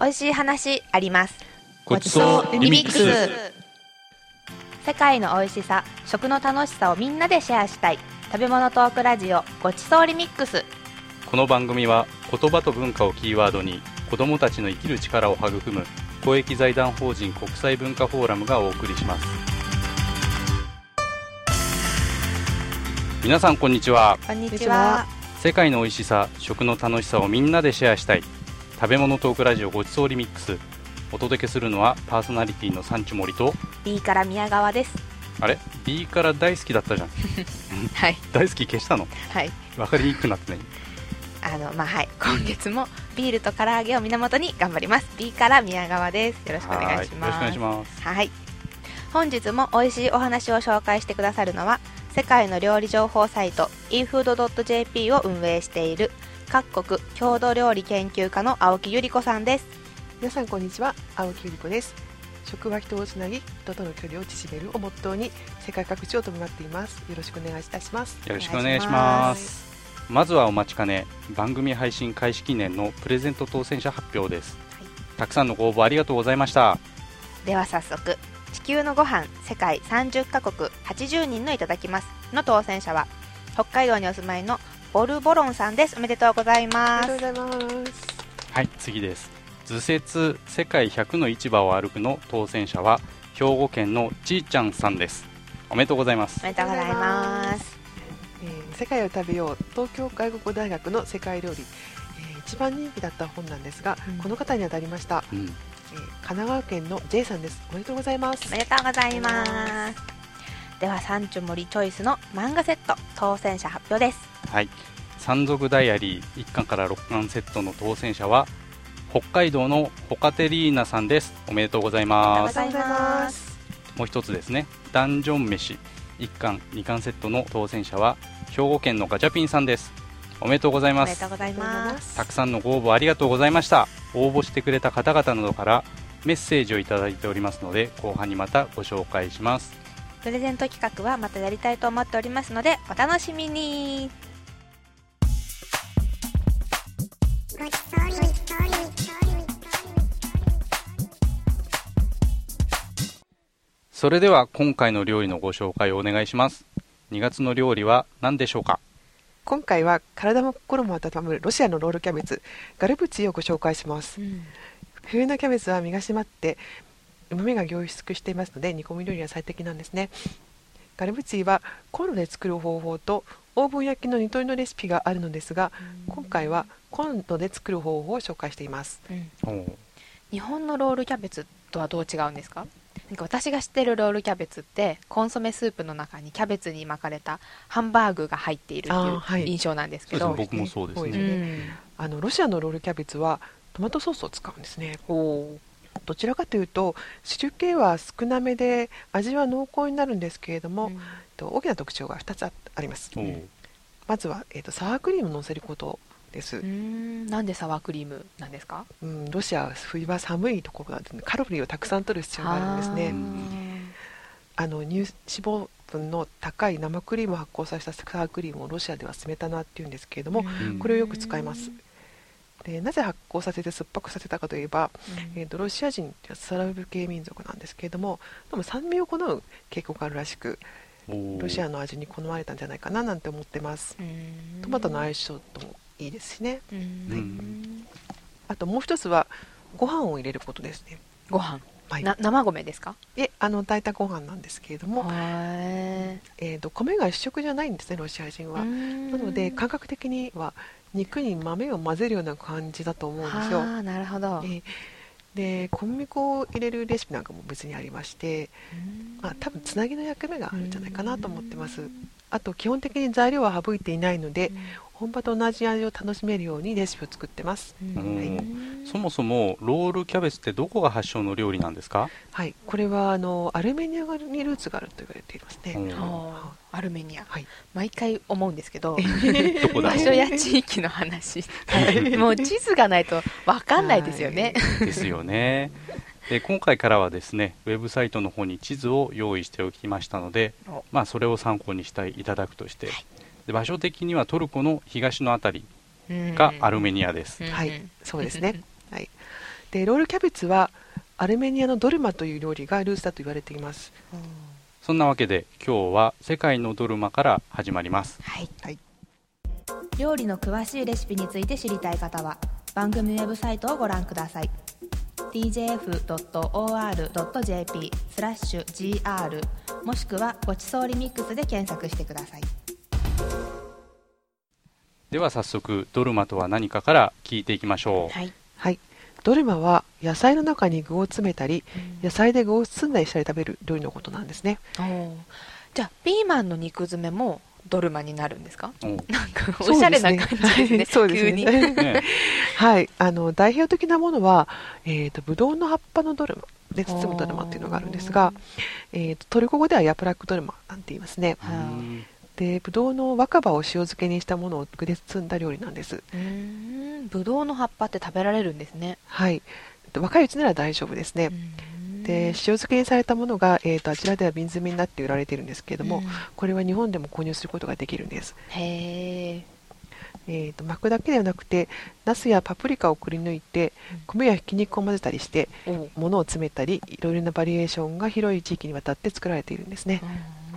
美味しい話あります。ごちそうリミックス。世界の美味しさ食の楽しさをみんなでシェアしたい。食べ物トークラジオごちそうリミックス。この番組は言葉と文化をキーワードに子どもたちの生きる力を育む公益財団法人国際文化フォーラムがお送りします。皆さんこんにちは。こんにちは。世界の美味しさ食の楽しさをみんなでシェアしたい食べ物トークラジオごちそうリミックス。お届けするのはパーソナリティのサンチュモリと B から宮川です。あれ？B から大好きだったじゃん。はい。大好き消したの？はい。分かりにくくなってねあのまあはい。今月もビールと唐揚げを源に頑張ります。B から宮川です。よろしくお願いします。はよろしくお願いします。はい。本日も美味しいお話を紹介してくださるのは世界の料理情報サイト efood.jp を運営している各国郷土料理研究家の青木由里子さんです。皆さんこんにちは青木由里子です。食は人をつなぎ人との距離を縮めるをモットーに世界各地を飛び回っています。よろしくお願いいたします。よろしくお願いします。まずはお待ちかね番組配信開始記念のプレゼント当選者発表です、はい。たくさんのご応募ありがとうございました。では早速地球のご飯世界30カ国80人のいただきます。の当選者は北海道にお住まいのボルボロンさんです。おめでとうございあます。りがとうございます。はい次です。図説世界100の市場を歩くの当選者は兵庫県のちーちゃんさんです。おめでとうございます。おめでとうございます。えー世界を食べよう東京外国語大学の世界料理、えー一番人気だった本なんですが、うん。この方に当たりました、うん。えー神奈川県の J さんです。おめでとうございます。おめでとうございます。ではサンチュ森チョイスの漫画セット当選者発表ですはい。山賊ダイアリー1巻から6巻セットの当選者は北海道のホカテリーナさんです。おめでとうございおます。めでとうございます。もう一つですね。ダンジョン飯1巻2巻セットの当選者は兵庫県のガチャピンさんです。おめでとうございおます。めでとうございます。たくさんのご応募ありがとうございました。応募してくれた方々などからメッセージをいただいておりますので後半にまたご紹介します。プレゼント企画はまたやりたいと思っておりますのでお楽しみにそれでは今回の料理のご紹介をお願いします。2月の料理は何でしょうか？今回は体も心も温まるロシアのロールキャベツガルプチをご紹介します。冬のキャベツは身が締まって旨味が凝縮していますので煮込み料理は最適なんですね。ガルブチーはコンロで作る方法とオーブン焼きの煮取りのレシピがあるのですが今回はコンロで作る方法を紹介しています。うん。日本のロールキャベツとはどう違うんですか？なんか私が知ってるロールキャベツってコンソメスープの中にキャベツに巻かれたハンバーグが入っているっていい。う印象なんですけど、そうですね僕もそうですね。多いですあのロシアのロールキャベツはトマトソースを使うんですね。どちらかというと汁気は少なめで味は濃厚になるんですけれども、えっと大きな特徴が2つああります。まずは、えっとサワークリームを乗せることです。ん。なんでサワークリームなんですか？うん、ロシアは冬は寒いところなのでカロリーをたくさん取る必要があるんですあねー。あの乳脂肪分の高い生クリームを発酵させたサワークリームをロシアではスメタナっていうんですけれども、うん。これをよく使います。でなぜ発酵させて酸っぱくさせたかといえば、えー、とロシア人ってスラブ系民族なんですけれどもでも酸味を好む傾向があるらしくロシアの味に好まれたんじゃないかななんて思ってます。うん。トマトの相性ともいいですしね。うん。うん。あともう一つはご飯を入れることですね。ご飯。はい。な生米ですか？であの炊いたご飯なんですけれども、へえー、と米が主食じゃないんですねロシア人は、ーなので感覚的には肉に豆を混ぜるような感じだと思うんですよ。はあなるほど、えー。で小麦粉を入れるレシピなんかも別にありまして、うん。まあ、多分つなぎの役目があるんじゃないかなと思ってます。あと基本的に材料は省いていないので本場と同じ味を楽しめるようにレシピを作ってます。うん。うん。そもそもロールキャベツってどこが発祥の料理なんですか、はい。これはあのアルメニアにルーツがあると言われていますね、アルメニア。はい。毎回思うんですけど。場所や地域の話。もう地図がないと分かんないですよね、ですよね。で今回からはですねウェブサイトの方に地図を用意しておきましたのでお、まあ、それを参考にしていただくとして、で場所的にはトルコの東のあたりがアルメニアです、うんはい。そうですね、はい、でロールキャベツはアルメニアのドルマという料理がルーツだと言われています。そんなわけで今日は世界のドルマから始まります。はい、はい。料理の詳しいレシピについて知りたい方は番組ウェブサイトをご覧ください。tjf.or.jp スラッシュ gr もしくはごちそうリミックスで検索してくださいでは早速ドルマとは何かから聞いていきましょう、はい、はい。ドルマは野菜の中に具を詰めたり野菜で具を包んだりしたり食べる料理のことなんですね。じゃあピーマンの肉詰めもドルマになるんですか？おなんかおしゃれな感じですね。そうです急に はい。あの代表的なものは、えー、とブドウの葉っぱのドルマで包むドルマっていうのがあるんですが、えー、とトルコ語ではヤプラックドルマなんて言いますねでブドウの若葉を塩漬けにしたものを具で包んだ料理なんです。ぶどうの葉っぱって食べられるんですね。はい。若いうちなら大丈夫ですね、で塩漬けにされたものが、えー、とあちらでは瓶詰めになって売られているんですけれども、うん。これは日本でも購入することができるんです、へええー、と巻くだけではなくてナスやパプリカをくり抜いてうん。米やひき肉を混ぜたりしておう。物を詰めたりいろいろなバリエーションが広い地域にわたって作られているんですね。うん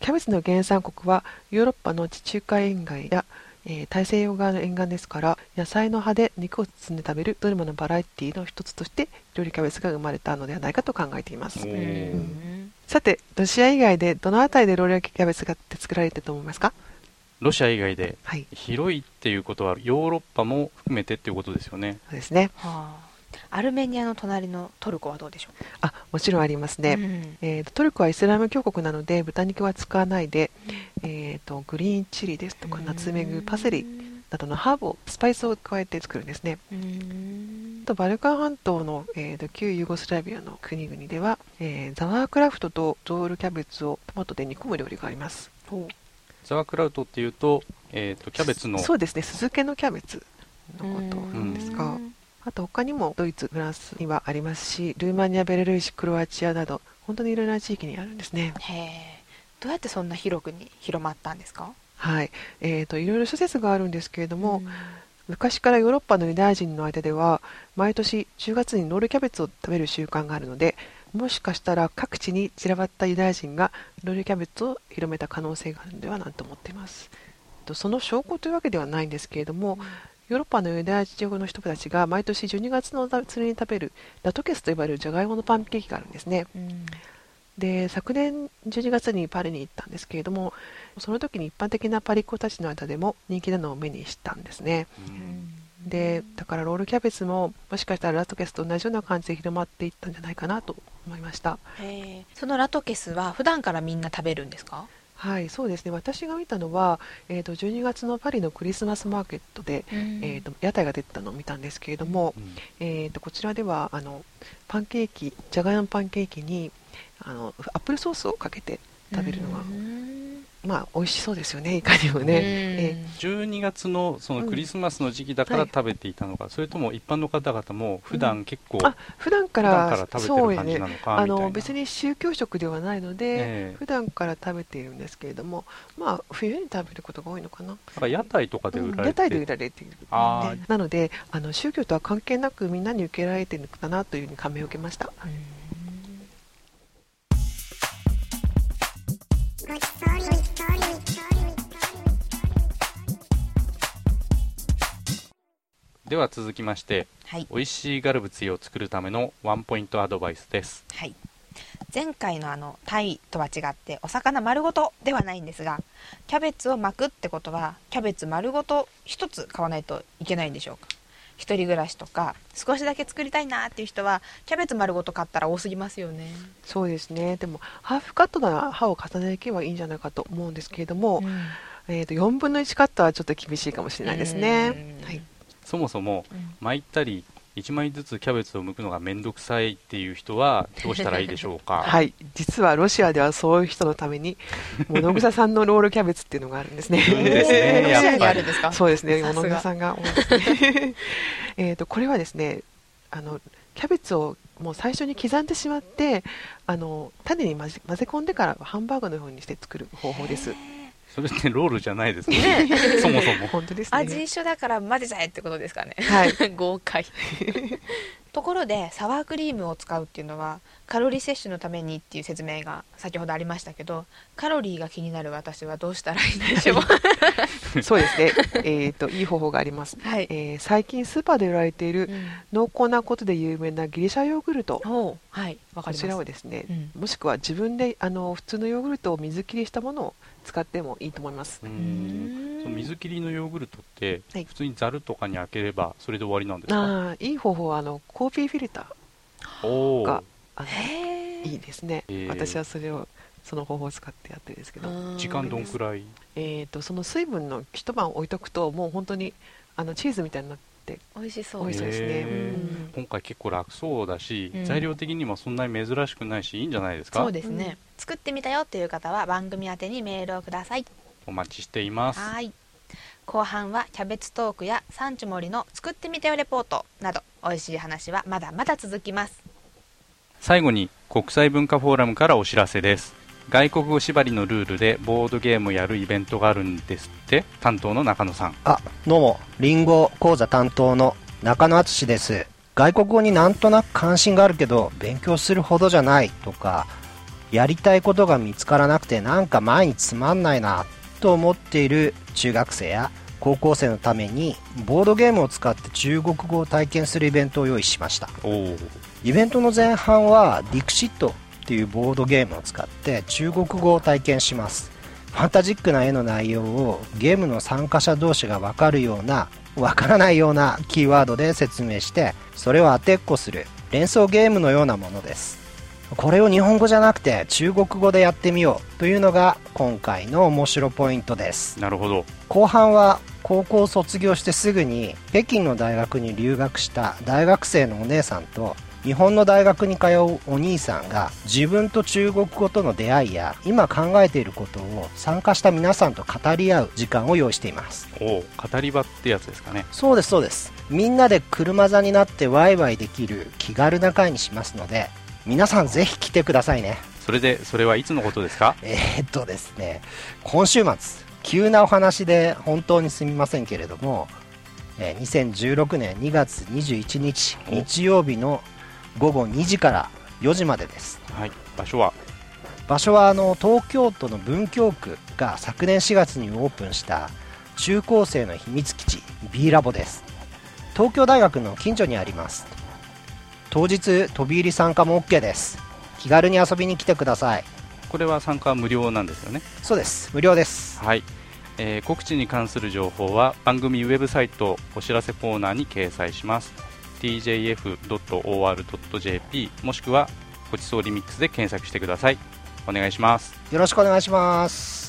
キャベツの原産国はヨーロッパの地中海沿岸や、えー大西洋側の沿岸ですから野菜の葉で肉を包んで食べるドルマのバラエティの一つとして料理キャベツが生まれたのではないかと考えています。おうーん。さてロシア以外でどの辺りでロールキャベツがって作られてると思いますか？ロシア以外ではい。広いっていうことはヨーロッパも含めてっていうことですよね。そうですね。はあアルメニアの隣のトルコはどうでしょあもちろんありますうね、うん。えーとトルコはイスラム教国なので豚肉は使わないで、えーとグリーンチリですとかナツメグパセリなどのハーブをスパイスを加えて作るんですね。うん。あとバルカン半島の、えーと旧ユーゴスラビアの国々では、えーザワークラウトという酢キャベツをトマトで煮込む料理があります。ほザワークラウトっていうと,、えー、とキャベツのそうですね。酢漬けのキャベツうのことなんですが、うんあと他にもドイツフランスにはありますしルーマニアベラルーシクロアチアなど本当にいろいろな地域にあるんですね。へえ。どうやってそんな広くに広まったんですか？はい。えー、といろいろ諸説があるんですけれども、昔からヨーロッパのユダヤ人の間では毎年10月にロールキャベツを食べる習慣があるのでもしかしたら各地に散らばったユダヤ人がロールキャベツを広めた可能性があるのではなんと思っています。とその証拠というわけではないんですけれどもヨーロッパのユダヤ人の人たちが毎年12月の祭りに食べるラトケスと呼ばれるじゃがいものパンケーキがあるんですね。うん。で昨年12月にパリに行ったんですけれどもその時に一般的なパリっ子たちの間でも人気なのを目にしたんですね。うん。でだからロールキャベツももしかしたらラトケスと同じような感じで広まっていったんじゃないかなと思いました。そのラトケスは普段からみんな食べるんですか？はいそうですね。私が見たのは、えー、と12月のパリのクリスマスマーケットで、えー、と屋台が出てたのを見たんですけれども、うん。えー、とこちらではあのパンケーキじゃがいもパンケーキにあのアップルソースをかけて食べるのが、うんまあ美味しそうですよねいかにもね、え12月のそのクリスマスの時期だからはい。食べていたのか、それとも一般の方々も普段結構、あ普段か普段らから食べてる感じなのかあみたいな。の別に宗教食ではないので、ええ。普段から食べているんですけれどもまあ冬に食べることが多いのかな、な屋台とかで売られて、うん屋台で売られている、あー。ね。なのであの宗教とは関係なくみんなに受けられているのかなというふうに感銘を受けましたでは続きましてはい。美味しいガルブツィを作るためのワンポイントアドバイスです。はい。前回のあのタイとは違ってお魚丸ごとではないんですがキャベツを巻くってことはキャベツ丸ごと一つ買わないといけないんでしょうか。一人暮らしとか少しだけ作りたいなっていう人はキャベツ丸ごと買ったら多すぎますよね、そうですね。でもハーフカットなら刃を重ねていけばいいんじゃないかと思うんですけれども、えー、と4分の1カットはちょっと厳しいかもしれないですね。うん。はい、そもそもうん巻いたり1枚ずつキャベツを剥くのがめんどくさいっていう人は どうしたらいいでしょうか？はい、実はロシアではそういう人のために 物草さんのロールキャベツっていうのがあるんですね。いいですねロシアにあるんですかそうですね、物草さんが。えっとこれはですね、あのキャベツをもう最初に刻んでしまって、あの種に混ぜ混ぜ込んでからハンバーグのようにして作る方法です。それってロールじゃないですね。そもそも。本当ですね。味一緒だから混ぜちゃえってことですかね。はい。豪快。ところでサワークリームを使うっていうのはカロリー摂取のためにっていう説明が先ほどありましたけどカロリーが気になる私はどうしたらいいんでしょう。そうですね。えっといい方法があります、はい、えー最近スーパーで売られているうん。濃厚なことで有名なギリシャヨーグルトはいわかります。こちらをですね、うん。もしくは自分であの普通のヨーグルトを水切りしたものを使ってもいいと思います。その水切りのヨーグルトって、はい。普通にざるとかに開ければそれで終わりなんですか？ああいい方法はあのコーヒーフィルターがあのいいですね、私はそれをその方法を使ってやってるんですけど、時間どんくらい？えー、とその水分の一晩置いとくともう本当にあのチーズみたいになって美味しそう。美味しそうですね。今回結構楽そうだし、うん。材料的にもそんなに珍しくないしいいんじゃないですか？そうですね、作ってみたよっていう方は番組宛てにメールをください。お待ちしています。はい。後半はキャベツトークや産地森の作ってみたよレポートなど美味しい話はまだまだ続きます。最後に国際文化フォーラムからお知らせです外国語縛りのルールでボードゲームをやるイベントがあるんですって？担当の中野さんあ、どうも、リンゴ講座担当の中野敦です。外国語になんとなく関心があるけど、勉強するほどじゃないとか、やりたいことが見つからなくてなんか前につまんないなと思っている中学生や高校生のために、ボードゲームを使って中国語を体験するイベントを用意しました。おおイベントの前半はディクシットっていうボードゲームを使って中国語を体験します。ファンタジックな絵の内容をゲームの参加者同士が分かるような分からないようなキーワードで説明してそれを当てっこする連想ゲームのようなものです。これを日本語じゃなくて中国語でやってみようというのが今回の面白ポイントです。なるほど。後半は高校を卒業してすぐに北京の大学に留学した大学生のお姉さんと日本の大学に通うお兄さんが自分と中国語との出会いや今考えていることを参加した皆さんと語り合う時間を用意しています。おお語り場ってやつですかね。そうですそうです。みんなで車座になってワイワイできる気軽な会にしますので皆さんぜひ来てくださいね。それでそれはいつのことですか？えー、っとですね、今週末、急なお話で本当にすみませんけれども、えー2016年2月21日、お。日曜日の午後2時から4時までです。はい場所は？場所はあの東京都の文京区が昨年4月にオープンした中高生の秘密基地 B ラボです。東京大学の近所にあります。当日、飛び入り参加も OK です。気軽に遊びに来てください。これは参加は無料なんですよね？そうです。無料です。はい、えー告知に関する情報は番組ウェブサイトお知らせコーナーに掲載します tjf.or.jp もしくはごちそうリミックスで検索してくださいお願いしますよろしくお願いします。